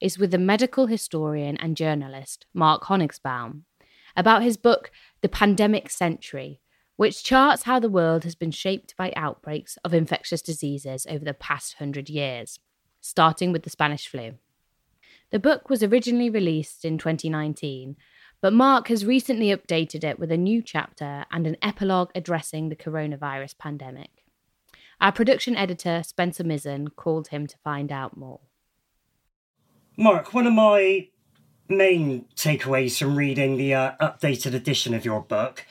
is with the medical historian and journalist Mark Honigsbaum about his book, The Pandemic Century, which charts how the world has been shaped by outbreaks of infectious diseases over the past hundred years, starting with the Spanish flu. The book was originally released in 2019, but Mark has recently updated it with a new chapter and an epilogue addressing the coronavirus pandemic. Our production editor, Spencer Mizzen, called him to find out more. Mark, one of my main takeaways from reading the uh, updated edition of your book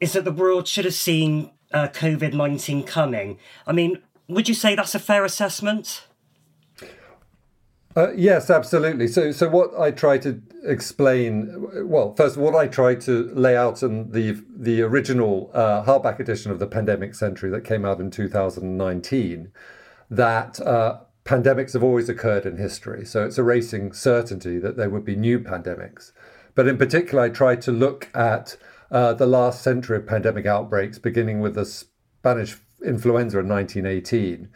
is that the world should have seen uh, COVID 19 coming. I mean, would you say that's a fair assessment? Uh, yes, absolutely. So, so what I try to explain, well, first, what I try to lay out in the the original uh, hardback edition of the Pandemic Century that came out in 2019, that uh, pandemics have always occurred in history. So it's erasing certainty that there would be new pandemics. But in particular, I tried to look at uh, the last century of pandemic outbreaks, beginning with the Spanish influenza in 1918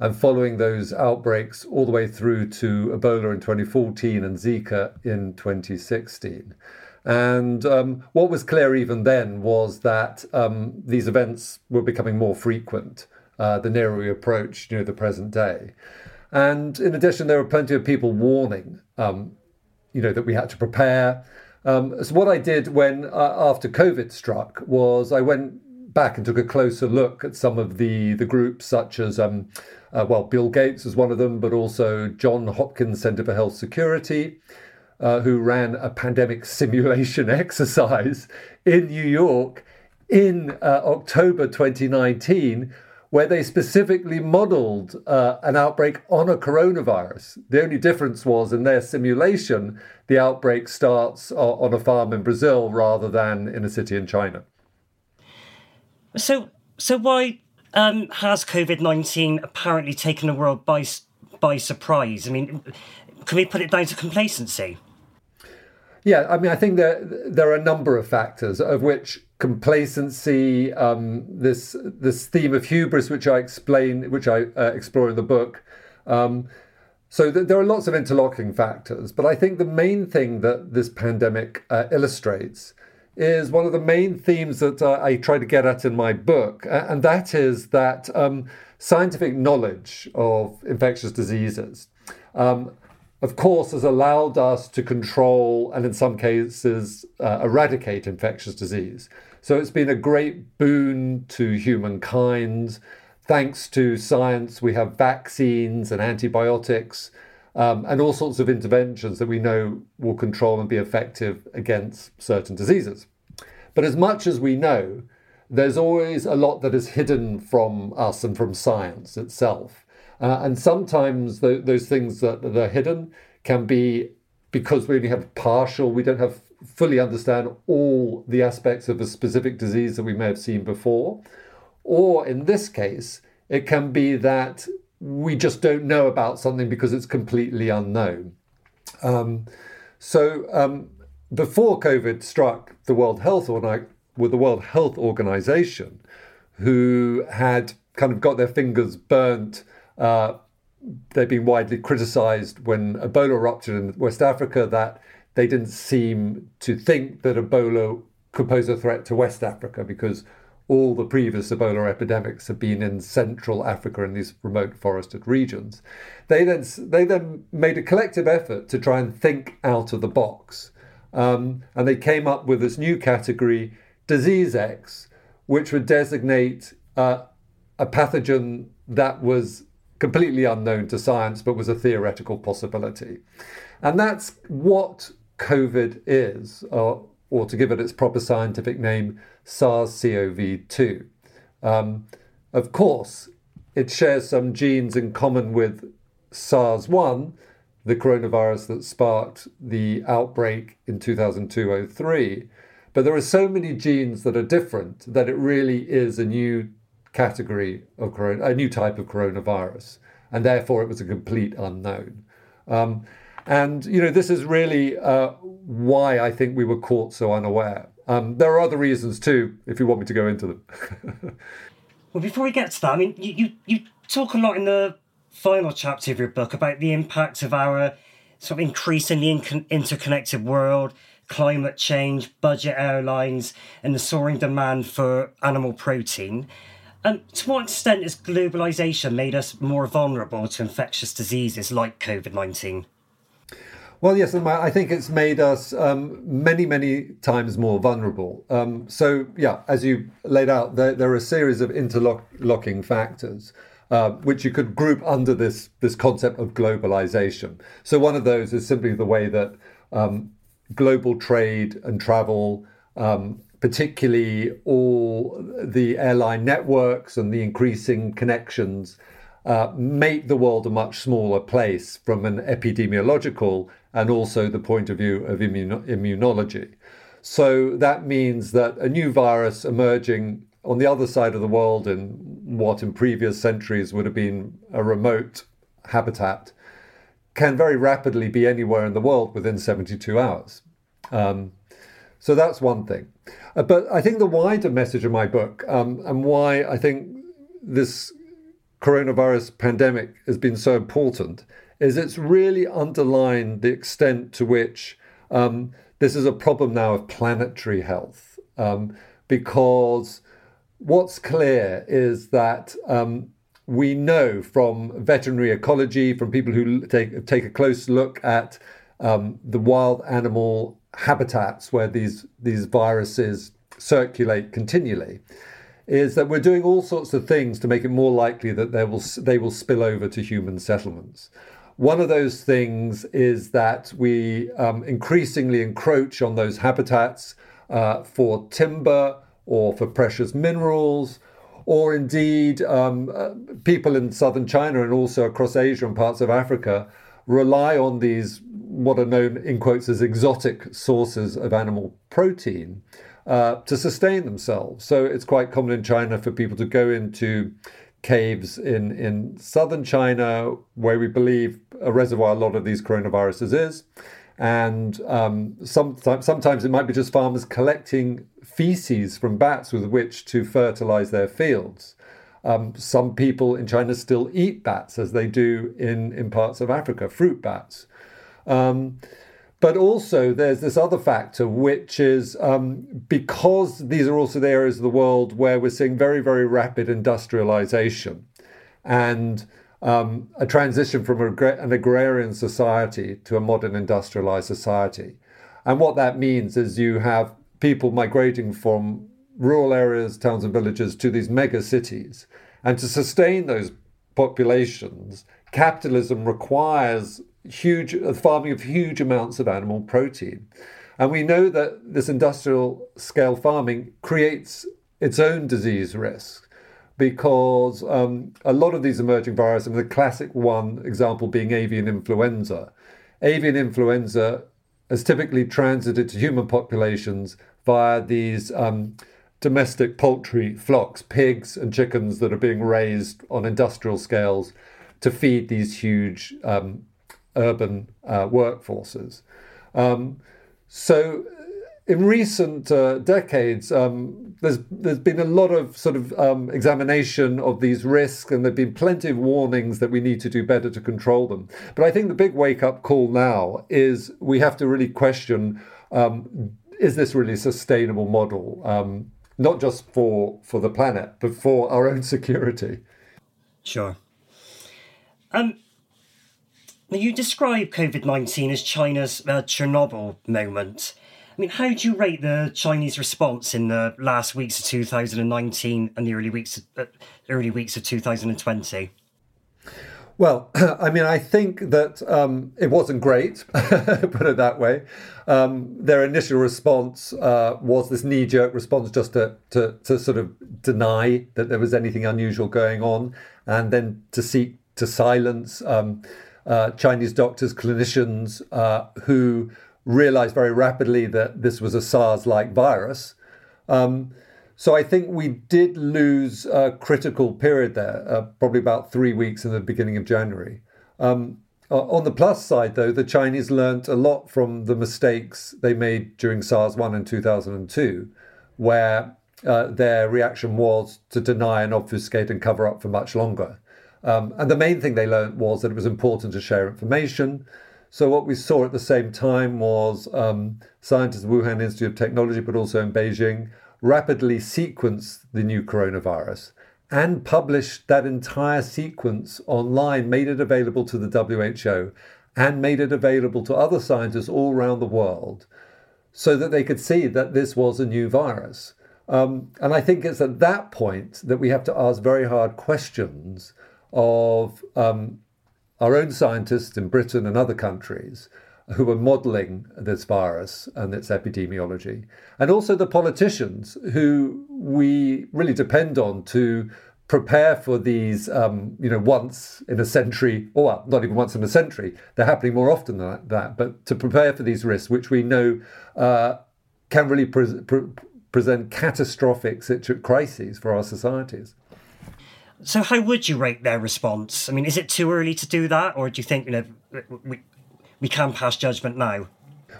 and following those outbreaks all the way through to Ebola in 2014 and Zika in 2016. And um, what was clear even then was that um, these events were becoming more frequent uh, the nearer we approached, you know, the present day. And in addition, there were plenty of people warning, um, you know, that we had to prepare. Um, so what I did when uh, after COVID struck was I went back and took a closer look at some of the the groups, such as um, uh, well, Bill Gates was one of them, but also John Hopkins Center for Health Security, uh, who ran a pandemic simulation exercise in New York in uh, October 2019 where they specifically modeled uh, an outbreak on a coronavirus. The only difference was in their simulation, the outbreak starts on a farm in Brazil rather than in a city in China. So, so why um, has COVID nineteen apparently taken the world by by surprise? I mean, can we put it down to complacency? Yeah, I mean, I think there there are a number of factors, of which complacency, um, this this theme of hubris, which I explain, which I uh, explore in the book. Um, so th- there are lots of interlocking factors, but I think the main thing that this pandemic uh, illustrates is one of the main themes that uh, I try to get at in my book, and that is that um, scientific knowledge of infectious diseases um, of course, has allowed us to control and, in some cases, uh, eradicate infectious disease. So it's been a great boon to humankind. Thanks to science, we have vaccines and antibiotics um, and all sorts of interventions that we know will control and be effective against certain diseases. But as much as we know, there's always a lot that is hidden from us and from science itself. Uh, and sometimes the, those things that, that are hidden can be because we only have partial, we don't have fully understand all the aspects of a specific disease that we may have seen before. Or in this case, it can be that we just don't know about something because it's completely unknown. Um, so um, before COVID struck the World Health or with the World Health Organization, who had kind of got their fingers burnt uh, they've been widely criticised when Ebola erupted in West Africa that they didn't seem to think that Ebola could pose a threat to West Africa because all the previous Ebola epidemics have been in Central Africa in these remote forested regions. They then they then made a collective effort to try and think out of the box, um, and they came up with this new category, disease X, which would designate uh, a pathogen that was completely unknown to science but was a theoretical possibility, and that's what COVID is, or, or to give it its proper scientific name SARS-CoV-2. Um, of course, it shares some genes in common with SARS-1, the coronavirus that sparked the outbreak in 2002-03. But there are so many genes that are different that it really is a new category of corona, a new type of coronavirus, and therefore it was a complete unknown. Um, and you know, this is really uh, why I think we were caught so unaware. Um, there are other reasons too, if you want me to go into them. well, before we get to that, I mean, you, you, you talk a lot in the final chapter of your book about the impact of our sort of increasingly in- interconnected world, climate change, budget airlines, and the soaring demand for animal protein. Um, to what extent has globalization made us more vulnerable to infectious diseases like COVID 19? Well, yes, I think it's made us um, many, many times more vulnerable. Um, so, yeah, as you laid out, there, there are a series of interlocking factors. Uh, which you could group under this this concept of globalization. So one of those is simply the way that um, global trade and travel, um, particularly all the airline networks and the increasing connections, uh, make the world a much smaller place from an epidemiological and also the point of view of immuno- immunology. So that means that a new virus emerging on the other side of the world in what in previous centuries would have been a remote habitat can very rapidly be anywhere in the world within 72 hours. Um, so that's one thing. Uh, but I think the wider message of my book um, and why I think this coronavirus pandemic has been so important is it's really underlined the extent to which um, this is a problem now of planetary health. Um, because what's clear is that um, we know from veterinary ecology, from people who take, take a close look at um, the wild animal habitats where these, these viruses circulate continually, is that we're doing all sorts of things to make it more likely that they will, they will spill over to human settlements. One of those things is that we um, increasingly encroach on those habitats uh, for timber or for precious minerals, or indeed, um, uh, people in southern China and also across Asia and parts of Africa rely on these, what are known in quotes as exotic sources of animal protein. Uh, to sustain themselves. So it's quite common in China for people to go into caves in, in southern China, where we believe a reservoir a lot of these coronaviruses is. And um, sometimes, sometimes it might be just farmers collecting feces from bats with which to fertilize their fields. Um, some people in China still eat bats, as they do in, in parts of Africa, fruit bats. Um, but also, there's this other factor, which is um, because these are also the areas of the world where we're seeing very, very rapid industrialization and um, a transition from an agrarian society to a modern industrialized society. And what that means is you have people migrating from rural areas, towns, and villages to these mega cities. And to sustain those populations, capitalism requires huge farming of huge amounts of animal protein. And we know that this industrial scale farming creates its own disease risk because um, a lot of these emerging viruses, the classic one example being avian influenza. Avian influenza has typically transited to human populations via these um, domestic poultry flocks, pigs and chickens that are being raised on industrial scales to feed these huge um, urban uh, workforces. Um, so in recent uh, decades, um, there's there's been a lot of sort of um, examination of these risks, and there've been plenty of warnings that we need to do better to control them. But I think the big wake up call now is we have to really question: um, Is this really a sustainable model? Um, not just for for the planet, but for our own security. Sure. Um, you describe COVID nineteen as China's uh, Chernobyl moment. I mean, how do you rate the Chinese response in the last weeks of 2019 and the early weeks of, uh, early weeks of 2020? Well, I mean, I think that um, it wasn't great, put it that way. Um, their initial response uh, was this knee jerk response just to, to, to, sort of deny that there was anything unusual going on and then to seek to silence um, uh, Chinese doctors, clinicians uh, who realized very rapidly that this was a SARS like virus. Um, so I think we did lose a critical period there, uh, probably about three weeks in the beginning of January. Um, on the plus side, though, the Chinese learnt a lot from the mistakes they made during SARS 1 in 2002, where uh, their reaction was to deny and obfuscate and cover up for much longer. Um, and the main thing they learned was that it was important to share information, so what we saw at the same time was um, scientists at Wuhan Institute of Technology, but also in Beijing, rapidly sequenced the new coronavirus and published that entire sequence online, made it available to the WHO and made it available to other scientists all around the world so that they could see that this was a new virus. Um, and I think it's at that point that we have to ask very hard questions of um, our own scientists in Britain and other countries who are modeling this virus and its epidemiology, and also the politicians who we really depend on to prepare for these, um, you know, once in a century, or well, not even once in a century, they're happening more often than that, but to prepare for these risks, which we know uh, can really pre- pre- present catastrophic situ- crises for our societies. So, how would you rate their response? I mean, is it too early to do that, or do you think you know we we can pass judgment now?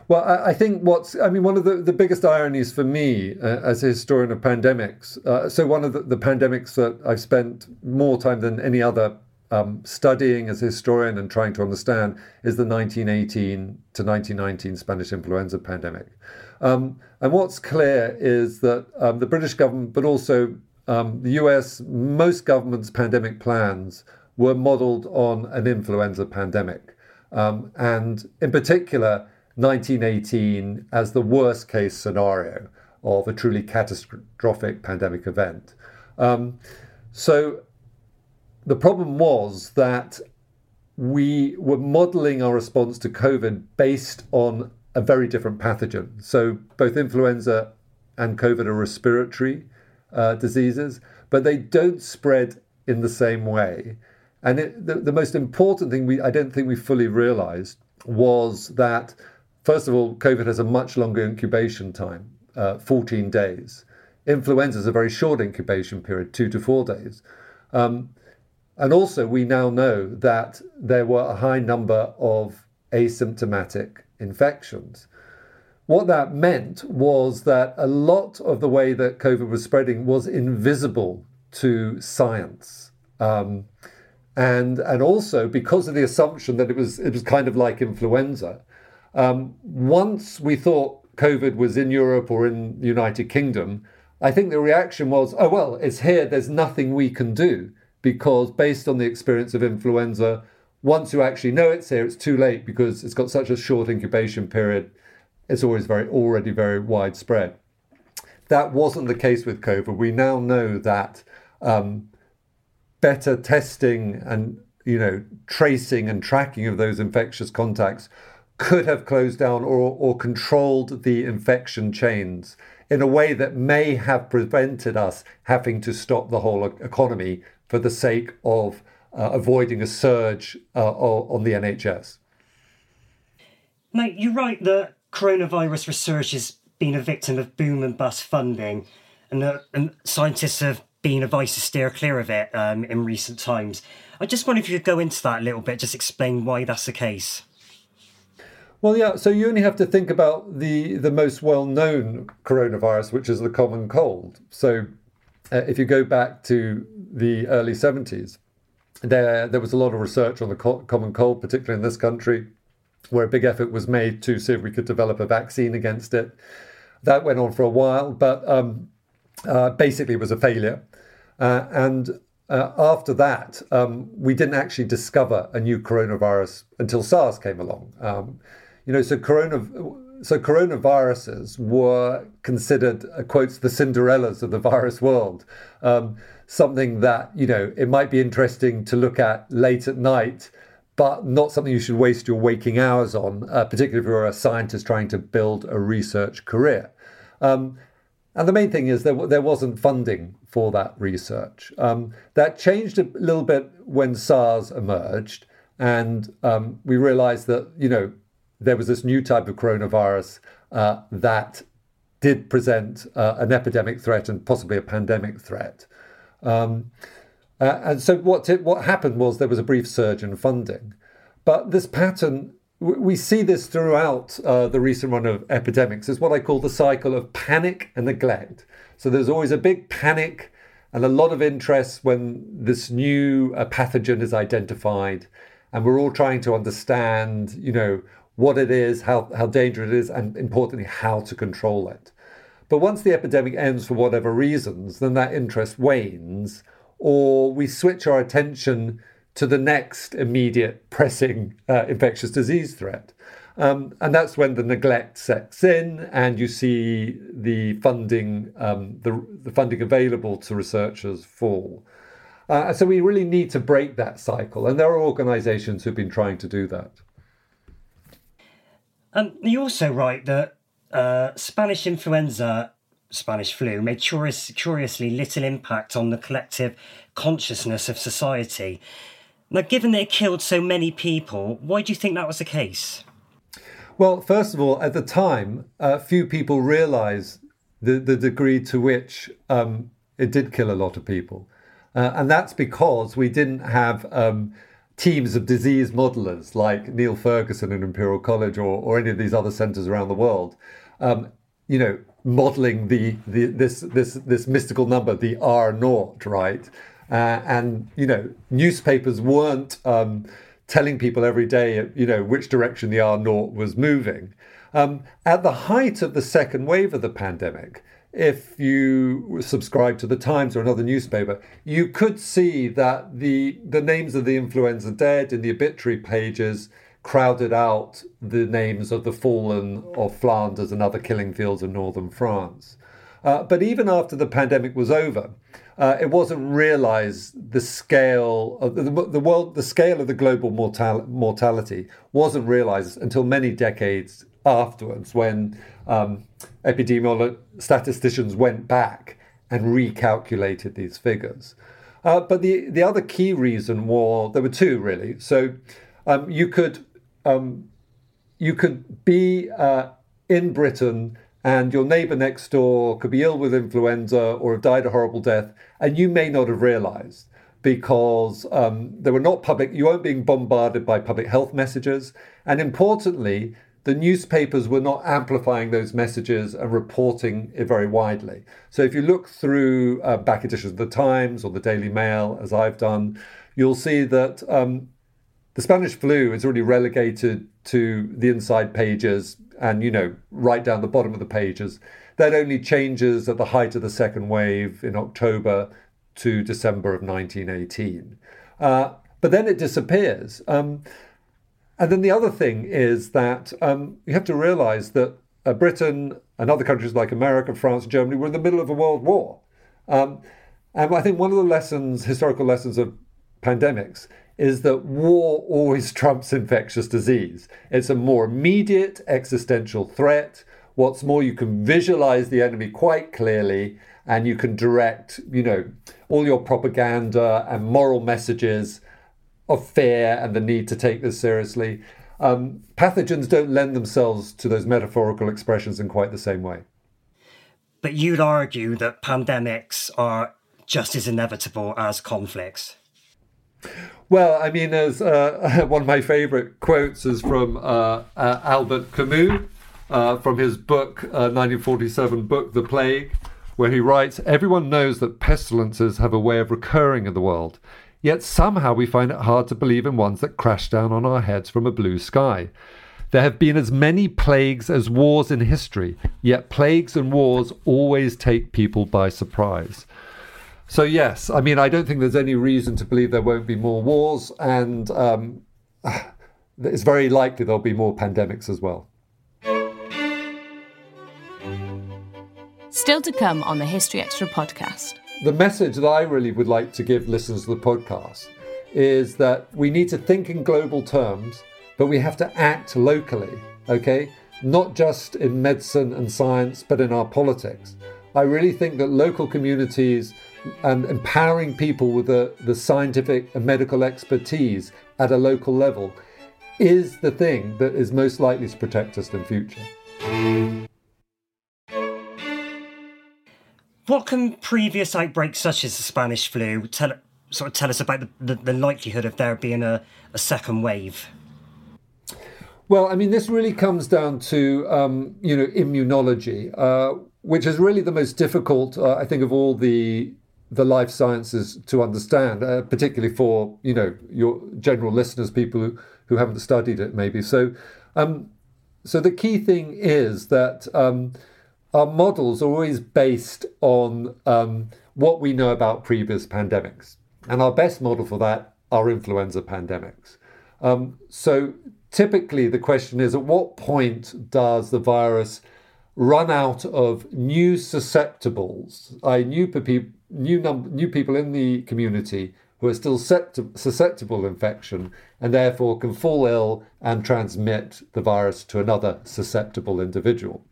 Well, I, think what's, I mean, one of the, the biggest ironies for me uh, as a historian of pandemics, uh, so one of the, the, pandemics that I've spent more time than any other um, studying as a historian and trying to understand is the 1918 to 1919 Spanish influenza pandemic. Um, and what's clear is that um, the British government, but also um, the US, most governments' pandemic plans were modeled on an influenza pandemic. Um, and in particular, 1918 as the worst case scenario of a truly catastrophic pandemic event. Um, so the problem was that we were modeling our response to COVID based on a very different pathogen. So both influenza and COVID are respiratory uh, diseases, but they don't spread in the same way. And it, the, the most important thing we I don't think we fully realized was that, first of all, COVID has a much longer incubation time, uh, 14 days. Influenza is a very short incubation period, two to four days. Um, and also, we now know that there were a high number of asymptomatic infections. What that meant was that a lot of the way that COVID was spreading was invisible to science. Um, and, and also because of the assumption that it was, it was kind of like influenza, um, once we thought COVID was in Europe or in the United Kingdom, I think the reaction was, oh, well, it's here, there's nothing we can do. Because based on the experience of influenza, once you actually know it's here, it's too late because it's got such a short incubation period it's always very already very widespread. That wasn't the case with COVID. We now know that um, better testing and you know tracing and tracking of those infectious contacts could have closed down or, or controlled the infection chains in a way that may have prevented us having to stop the whole economy for the sake of uh, avoiding a surge uh, on the NHS. Now, you write that coronavirus research has been a victim of boom and bust funding, and, uh, and scientists have been advised to steer clear of it um, in recent times. I just wonder if you could go into that a little bit, just explain why that's the case. Well, yeah. So you only have to think about the the most well known coronavirus, which is the common cold. So uh, if you go back to the early 70s, there there was a lot of research on the co- common cold, particularly in this country, where a big effort was made to see if we could develop a vaccine against it. That went on for a while, but um, uh, basically was a failure. Uh, and uh, after that, um, we didn't actually discover a new coronavirus until SARS came along. Um, you know, so corona, so coronaviruses were considered, uh, quotes, the Cinderellas of the virus world. Um, something that you know it might be interesting to look at late at night, but not something you should waste your waking hours on, uh, particularly if you're a scientist trying to build a research career. Um, and the main thing is there, there wasn't funding for that research. Um, that changed a little bit when SARS emerged, and um, we realized that you know there was this new type of coronavirus uh, that did present uh, an epidemic threat and possibly a pandemic threat. Um, uh, and so what it, what happened was there was a brief surge in funding, but this pattern we see this throughout uh, the recent run of epidemics. It's what I call the cycle of panic and neglect. So there's always a big panic and a lot of interest when this new uh, pathogen is identified, and we're all trying to understand, you know, what it is, how, how dangerous it is, and importantly, how to control it. But once the epidemic ends for whatever reasons, then that interest wanes, or we switch our attention to the next immediate pressing uh, infectious disease threat. Um, and that's when the neglect sets in, and you see the funding, um, the, the funding available to researchers fall. Uh, so we really need to break that cycle, and there are organisations who've been trying to do that. Um, you also write that uh, Spanish influenza, Spanish flu, made curious, curiously little impact on the collective consciousness of society. Now, given that it killed so many people, why do you think that was the case? Well, first of all, at the time, uh, few people realised the, the degree to which um, it did kill a lot of people. Uh, and that's because we didn't have um, teams of disease modelers like Neil Ferguson in Imperial College or, or any of these other centres around the world, um, you know, modelling the, the this this this mystical number, the R naught, right? Uh, and you know, newspapers weren't um, telling people every day, you know, which direction the R naught was moving. Um, at the height of the second wave of the pandemic, if you subscribe to the Times or another newspaper, you could see that the the names of the influenza dead in the obituary pages crowded out the names of the fallen of Flanders and other killing fields in northern France. Uh, but even after the pandemic was over, uh, it wasn't realized the scale of the, the world, the scale of the global mortal, mortality wasn't realized until many decades afterwards when um, epidemiologists, statisticians went back and recalculated these figures. Uh, but the, the other key reason was there were two really. So um, you could um, you could be uh, in Britain and your neighbor next door could be ill with influenza or have died a horrible death, and you may not have realized because um, there were not public, you weren't being bombarded by public health messages. And importantly, the newspapers were not amplifying those messages and reporting it very widely. So if you look through uh, back editions of the Times or the Daily Mail, as I've done, you'll see that um, the Spanish flu is already relegated to the inside pages and, you know, right down the bottom of the pages. That only changes at the height of the second wave in October to December of 1918. Uh, but then it disappears. Um, and then the other thing is that um, you have to realize that uh, Britain and other countries like America, France, Germany were in the middle of a world war. Um, and I think one of the lessons, historical lessons of pandemics, is that war always trumps infectious disease. It's a more immediate existential threat. What's more, you can visualize the enemy quite clearly and you can direct, you know, all your propaganda and moral messages of fear and the need to take this seriously. Um, pathogens don't lend themselves to those metaphorical expressions in quite the same way. But you'd argue that pandemics are just as inevitable as conflicts. Well, I mean, as uh, one of my favorite quotes is from uh, uh, Albert Camus uh, from his book, 1947 uh, book, The Plague, where he writes Everyone knows that pestilences have a way of recurring in the world, yet somehow we find it hard to believe in ones that crash down on our heads from a blue sky. There have been as many plagues as wars in history, yet plagues and wars always take people by surprise. So, yes, I mean, I don't think there's any reason to believe there won't be more wars, and um, it's very likely there'll be more pandemics as well. Still to come on the History Extra podcast. The message that I really would like to give listeners to the podcast is that we need to think in global terms but we have to act locally, okay? Not just in medicine and science, but in our politics. I really think that local communities and empowering people with the, the scientific and medical expertise at a local level is the thing that is most likely to protect us in future. What can previous outbreaks such as the Spanish flu tell, sort of tell us about the, the, the likelihood of there being a, a second wave? Well, I mean, this really comes down to um, you know immunology, uh, which is really the most difficult, uh, I think, of all the the life sciences to understand, uh, particularly for you know your general listeners, people who, who haven't studied it, maybe. So, um, so the key thing is that um, our models are always based on um, what we know about previous pandemics, and our best model for that are influenza pandemics. Um, so typically the question is at what point does the virus run out of new susceptibles, i.e., new, new, num- new people in the community who are still susceptible to infection and therefore can fall ill and transmit the virus to another susceptible individual.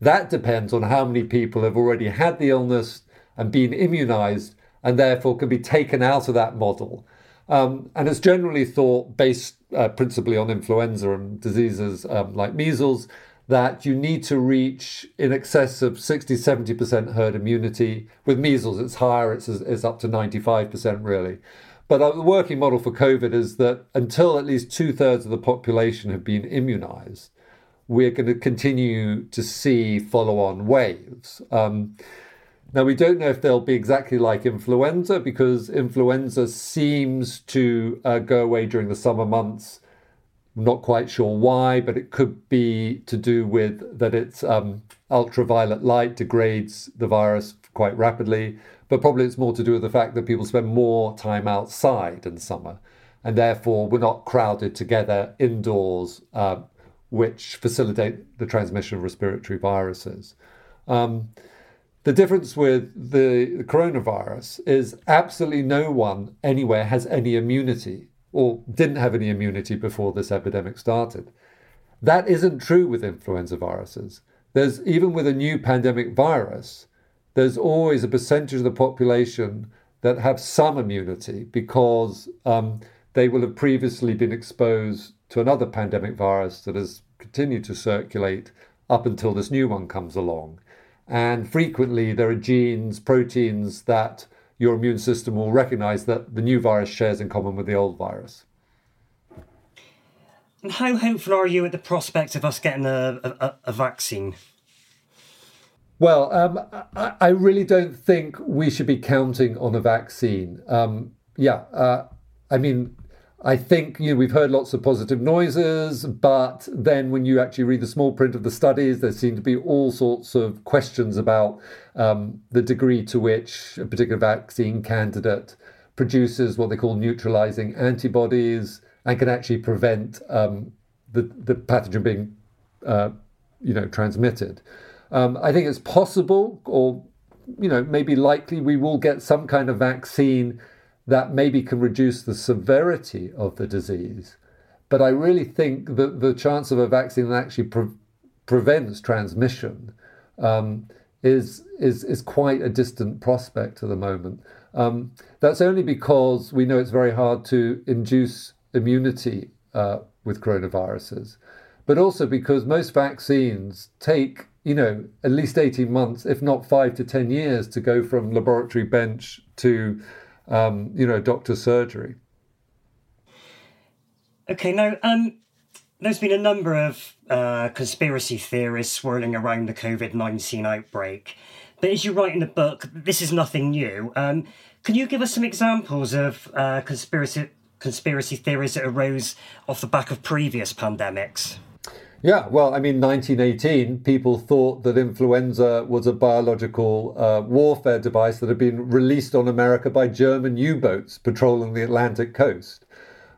That depends on how many people have already had the illness and been immunized and therefore can be taken out of that model. Um, and it's generally thought, based uh, principally on influenza and diseases um, like measles, that you need to reach in excess of 60 70% herd immunity. With measles, it's higher, it's, it's up to 95% really. But uh, the working model for COVID is that until at least two thirds of the population have been immunized, we're going to continue to see follow on waves. Um, now, we don't know if they'll be exactly like influenza because influenza seems to uh, go away during the summer months. Not quite sure why, but it could be to do with that it's um, ultraviolet light degrades the virus quite rapidly. But probably it's more to do with the fact that people spend more time outside in summer and therefore we're not crowded together indoors, uh, which facilitate the transmission of respiratory viruses. Um, the difference with the, the coronavirus is absolutely no one anywhere has any immunity or didn't have any immunity before this epidemic started. That isn't true with influenza viruses. There's even with a new pandemic virus, there's always a percentage of the population that have some immunity because um, they will have previously been exposed to another pandemic virus that has continued to circulate up until this new one comes along. And frequently, there are genes, proteins that your immune system will recognize that the new virus shares in common with the old virus. And how hopeful are you at the prospect of us getting a, a, a vaccine? Well, um, I, I, really don't think we should be counting on a vaccine. Um, yeah, uh, I mean, I think you know we've heard lots of positive noises, but then when you actually read the small print of the studies, there seem to be all sorts of questions about um, the degree to which a particular vaccine candidate produces what they call neutralizing antibodies and can actually prevent um, the the pathogen being uh, you know transmitted. Um, I think it's possible, or you know maybe likely, we will get some kind of vaccine that maybe can reduce the severity of the disease. But I really think that the chance of a vaccine that actually pre- prevents transmission um, is, is, is quite a distant prospect at the moment. Um, that's only because we know it's very hard to induce immunity uh, with coronaviruses, but also because most vaccines take, you know, at least 18 months, if not five to 10 years, to go from laboratory bench to um, you know, doctor surgery. Okay, now um, there's been a number of uh, conspiracy theories swirling around the COVID 19 outbreak. But as you write in the book, this is nothing new. Um, can you give us some examples of uh, conspiracy, conspiracy theories that arose off the back of previous pandemics? Yeah, well, I mean, 1918, people thought that influenza was a biological uh, warfare device that had been released on America by German U boats patrolling the Atlantic coast.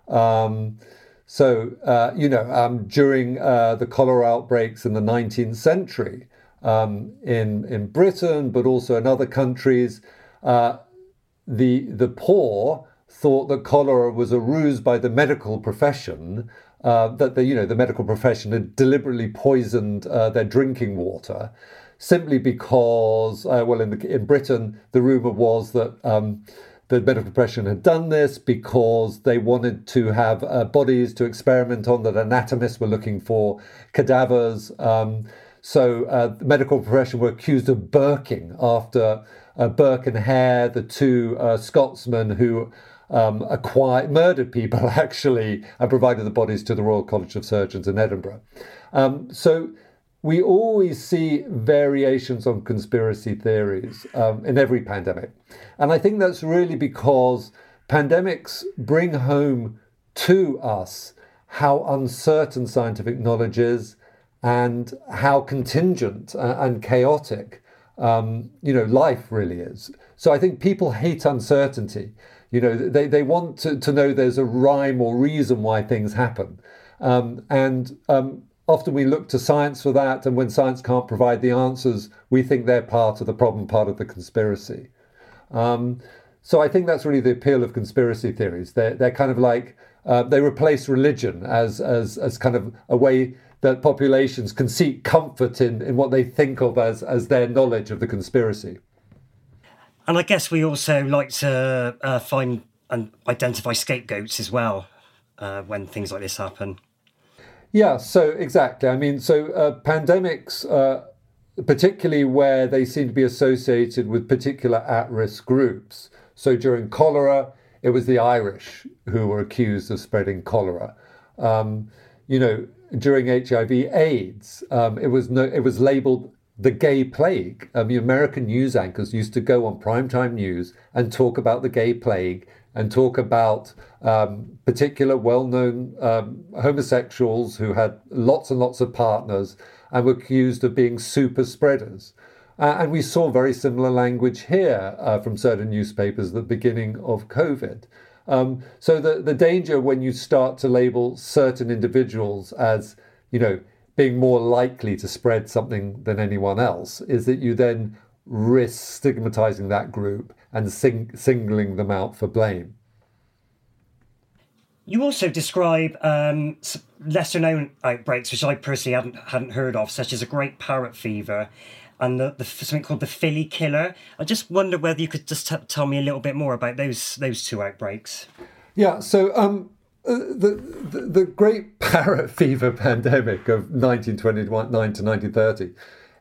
Um, so, uh, you know, um, during uh, the cholera outbreaks in the 19th century um, in, in Britain, but also in other countries, uh, the, the poor thought that cholera was a ruse by the medical profession uh, that the you know the medical profession had deliberately poisoned uh, their drinking water, simply because uh, well in the, in Britain the rumor was that. Um, the medical profession had done this because they wanted to have uh, bodies to experiment on that anatomists were looking for cadavers. Um, so uh, the medical profession were accused of burking after uh, Burke and Hare, the two Scotsmen who um, acquired, murdered people actually, and provided the bodies to the Royal College of Surgeons in Edinburgh. Um, so we always see variations on conspiracy theories um, in every pandemic. And I think that's really because pandemics bring home to us how uncertain scientific knowledge is and how contingent and chaotic um, you know life really is. So I think people hate uncertainty. You know, they, they want to, to know there's a rhyme or reason why things happen. Um, and um, often we look to science for that. And when science can't provide the answers, we think they're part of the problem, part of the conspiracy. Um, so I think that's really the appeal of conspiracy theories. They're, they're kind of like, uh, they replace religion as, as, as kind of a way that populations can seek comfort in, in what they think of as, as their knowledge of the conspiracy. And I guess we also like to uh, find and identify scapegoats as well uh, when things like this happen. Yeah, so exactly. I mean, so uh, pandemics, uh, particularly where they seem to be associated with particular at risk groups. So during cholera, it was the Irish who were accused of spreading cholera. Um, you know, during HIV/AIDS, um, it was no, it was labelled the gay plague. I mean, American news anchors used to go on primetime news and talk about the gay plague and talk about um, particular well known um, homosexuals who had lots and lots of partners and were accused of being super spreaders. Uh, and we saw very similar language here uh, from certain newspapers at the beginning of COVID. Um, so the, the danger when you start to label certain individuals as, you know, being more likely to spread something than anyone else is that you then risk stigmatizing that group and sing- singling them out for blame. You also describe um, lesser known outbreaks, which I personally hadn't, hadn't heard of, such as a great parrot fever and the, the, something called the Philly killer. I just wonder whether you could just t- tell me a little bit more about those those two outbreaks. Yeah, so um, the, the, the great parrot fever pandemic of 1929 to 1930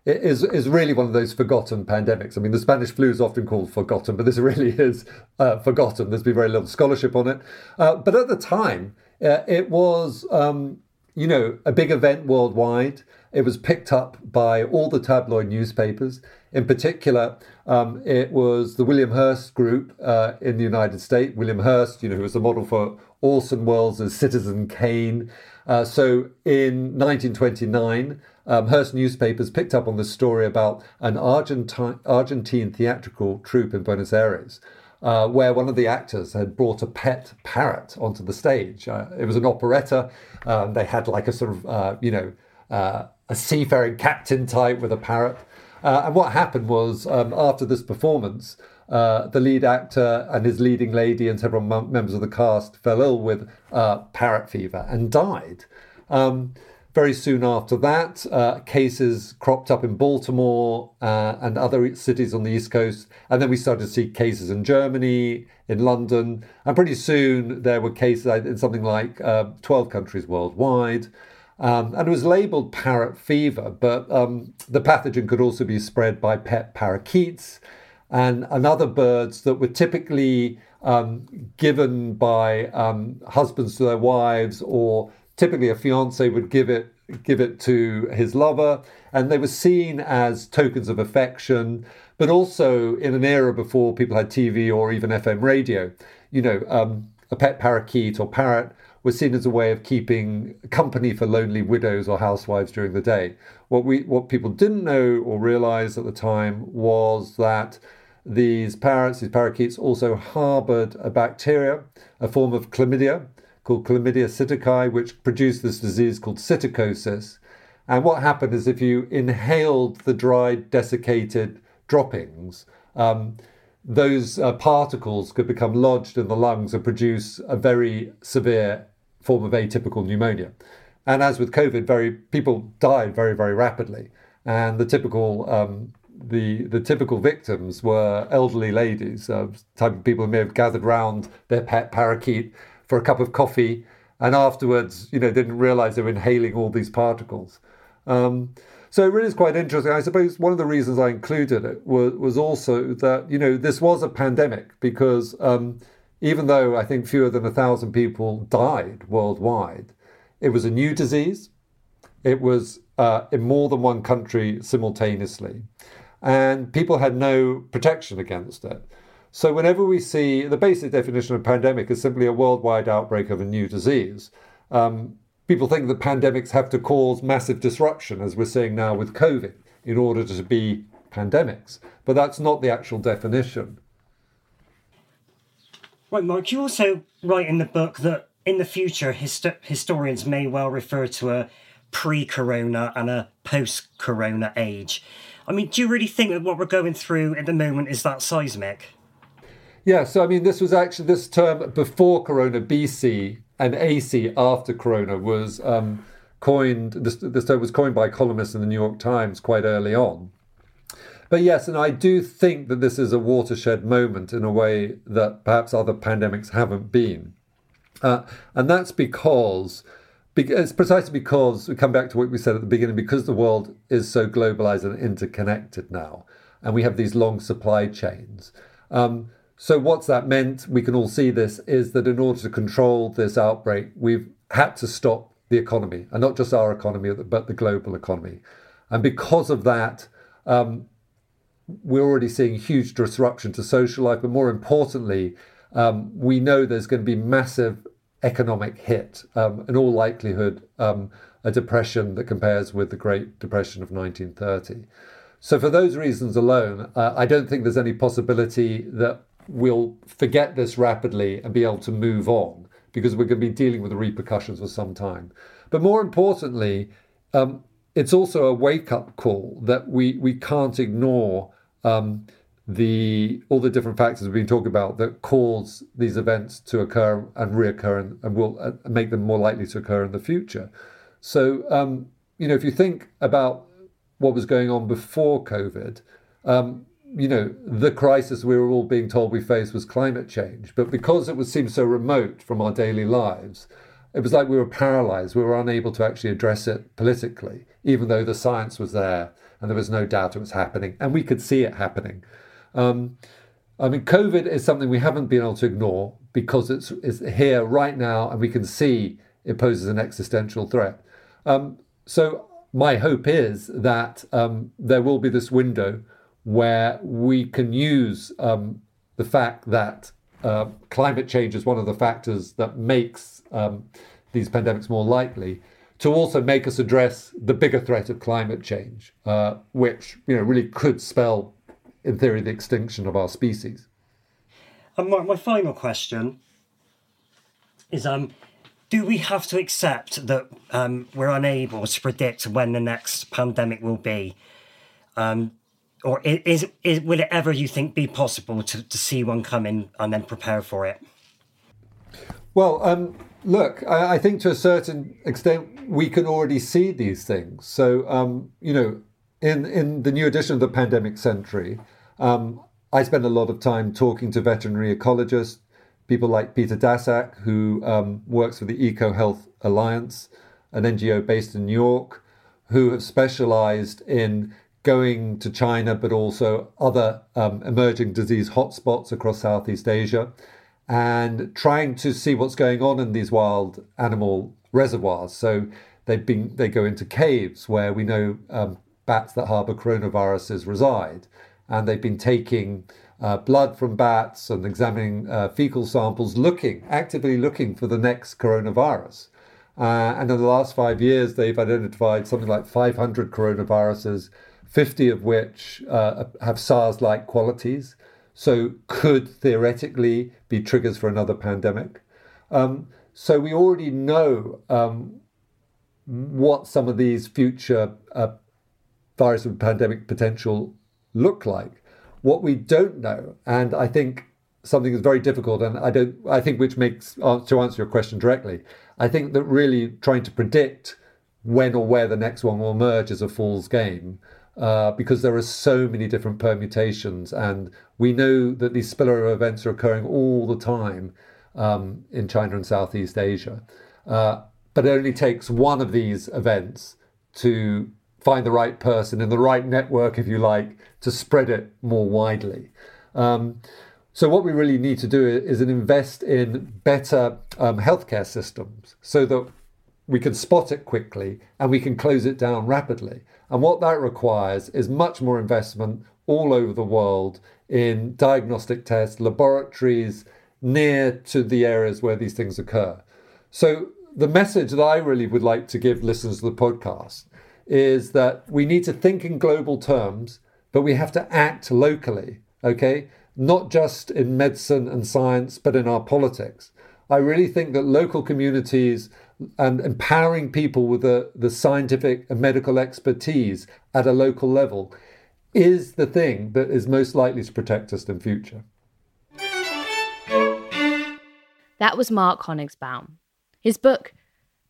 is is really one of those forgotten pandemics. I mean, the Spanish flu is often called forgotten, but this really is uh, forgotten. There's been very little scholarship on it. Uh, but at the time, uh, it was, um, you know, a big event worldwide. It was picked up by all the tabloid newspapers. In particular, um, it was the William Hearst Group uh, in the United States. William Hearst, you know, who was the model for Orson Welles' as Citizen Kane. Uh, so in 1929, um, Hearst newspapers picked up on the story about an Argentine, Argentine theatrical troupe in Buenos Aires. Uh, where one of the actors had brought a pet parrot onto the stage. Uh, it was an operetta. Um, they had like a sort of, uh, you know, uh, a seafaring captain type with a parrot. Uh, and what happened was, um, after this performance, uh, the lead actor and his leading lady and several m- members of the cast fell ill with uh, parrot fever and died. Um, very soon after that, uh, cases cropped up in Baltimore uh, and other cities on the East Coast. And then we started to see cases in Germany, in London. And pretty soon there were cases in something like uh, 12 countries worldwide. Um, and it was labeled parrot fever, but um, the pathogen could also be spread by pet parakeets and, and other birds that were typically um, given by um, husbands to their wives, or typically a fiance would give it give it to his lover, and they were seen as tokens of affection. But also in an era before people had TV or even FM radio, you know, um, a pet parakeet or parrot was seen as a way of keeping company for lonely widows or housewives during the day. What we what people didn't know or realize at the time was that these parrots, these parakeets, also harbored a bacteria, a form of chlamydia called Chlamydia psittaci, which produced this disease called psittacosis. And what happened is if you inhaled the dried, desiccated droppings, um, those uh, particles could become lodged in the lungs and produce a very severe form of atypical pneumonia. And as with COVID, very people died very, very rapidly. And the typical um, the the typical victims were elderly ladies, uh, type of people who may have gathered round their pet parakeet for a cup of coffee, and afterwards, you know, didn't realise they were inhaling all these particles. Um, so it really is quite interesting. I suppose one of the reasons I included it was, was also that you know this was a pandemic because um, even though I think fewer than a thousand people died worldwide, it was a new disease. It was uh, in more than one country simultaneously and people had no protection against it. So, whenever we see the basic definition of pandemic is simply a worldwide outbreak of a new disease, um, people think that pandemics have to cause massive disruption, as we're seeing now with COVID, in order to be pandemics. But that's not the actual definition. Right, Mark, you also write in the book that in the future, hist- historians may well refer to a pre corona and a post corona age. I mean, do you really think that what we're going through at the moment is that seismic? Yeah, so I mean, this was actually this term before Corona, BC, and AC after Corona was um, coined. This, this term was coined by columnists in the New York Times quite early on. But yes, and I do think that this is a watershed moment in a way that perhaps other pandemics haven't been. Uh, and that's because it's precisely because we come back to what we said at the beginning, because the world is so globalized and interconnected now, and we have these long supply chains. Um, so, what's that meant? We can all see this is that in order to control this outbreak, we've had to stop the economy, and not just our economy, but the global economy. And because of that, um, we're already seeing huge disruption to social life, but more importantly, um, we know there's going to be massive economic hit, um, in all likelihood, um, a depression that compares with the Great Depression of 1930. So, for those reasons alone, uh, I don't think there's any possibility that we'll forget this rapidly and be able to move on because we're going to be dealing with the repercussions for some time. But more importantly, um, it's also a wake up call that we, we can't ignore um, the all the different factors we've been talking about that cause these events to occur and reoccur and, and will uh, make them more likely to occur in the future. So, um, you know, if you think about what was going on before COVID, um, you know, the crisis we were all being told we faced was climate change. But because it was seemed so remote from our daily lives, it was like we were paralyzed. We were unable to actually address it politically, even though the science was there and there was no doubt it was happening, and we could see it happening. Um, I mean, COVID is something we haven't been able to ignore because it's, it's here right now and we can see it poses an existential threat. Um, so, my hope is that um, there will be this window where we can use um, the fact that uh, climate change is one of the factors that makes um, these pandemics more likely to also make us address the bigger threat of climate change, uh, which you know really could spell in theory, the extinction of our species. And my, my final question is um, do we have to accept that um, we're unable to predict when the next pandemic will be? Um, or is, is, will it ever, you think, be possible to, to see one coming and then prepare for it? Well, um, look, I, I, think to a certain extent we can already see these things. So, um, you know, in, in the new edition of the Pandemic Century, um, I spend a lot of time talking to veterinary ecologists, people like Peter Daszak, who um, works for the Eco Health Alliance, an NGO based in New York, who have specialized in going to China, but also other um, emerging disease hotspots across Southeast Asia, and trying to see what's going on in these wild animal reservoirs. So they've been they go into caves where we know um, bats that harbour coronaviruses reside, and they've been taking uh, blood from bats and examining uh, fecal samples, looking actively looking for the next coronavirus. Uh, and in the last five years, they've identified something like 500 coronaviruses, 50 of which uh, have SARS like qualities, so could theoretically be triggers for another pandemic. Um, so we already know um, what some of these future uh, virus and pandemic potential look like. What we don't know, and I think something is very difficult, and I don't, I think which makes uh, to answer your question directly, I think that really trying to predict when or where the next one will emerge is a fool's game. Uh, because there are so many different permutations, and we know that these spillover events are occurring all the time um, in China and Southeast Asia. Uh, but it only takes one of these events to find the right person in the right network, if you like, to spread it more widely. Um, so what we really need to do is invest in better um, healthcare systems so that we can spot it quickly and we can close it down rapidly. And what that requires is much more investment all over the world in diagnostic tests, laboratories near to the areas where these things occur. So the message that I really would like to give listeners to the podcast is that we need to think in global terms, but we have to act locally, okay? not just in medicine and science, but in our politics. I really think that local communities and empowering people with the, the scientific and medical expertise at a local level is the thing that is most likely to protect us in future. That was Mark Honigsbaum. His book,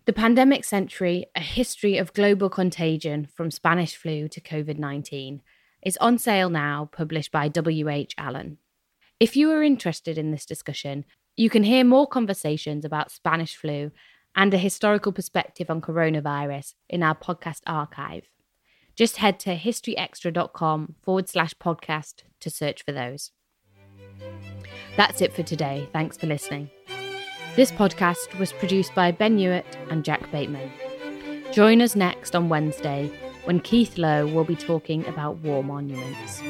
The Pandemic Century A History of Global Contagion from Spanish Flu to COVID 19, is on sale now, published by W.H. Allen. If you are interested in this discussion, you can hear more conversations about Spanish flu and a historical perspective on coronavirus in our podcast archive. Just head to historyextra.com forward slash podcast to search for those. That's it for today. Thanks for listening. This podcast was produced by Ben Hewitt and Jack Bateman. Join us next on Wednesday when Keith Lowe will be talking about war monuments.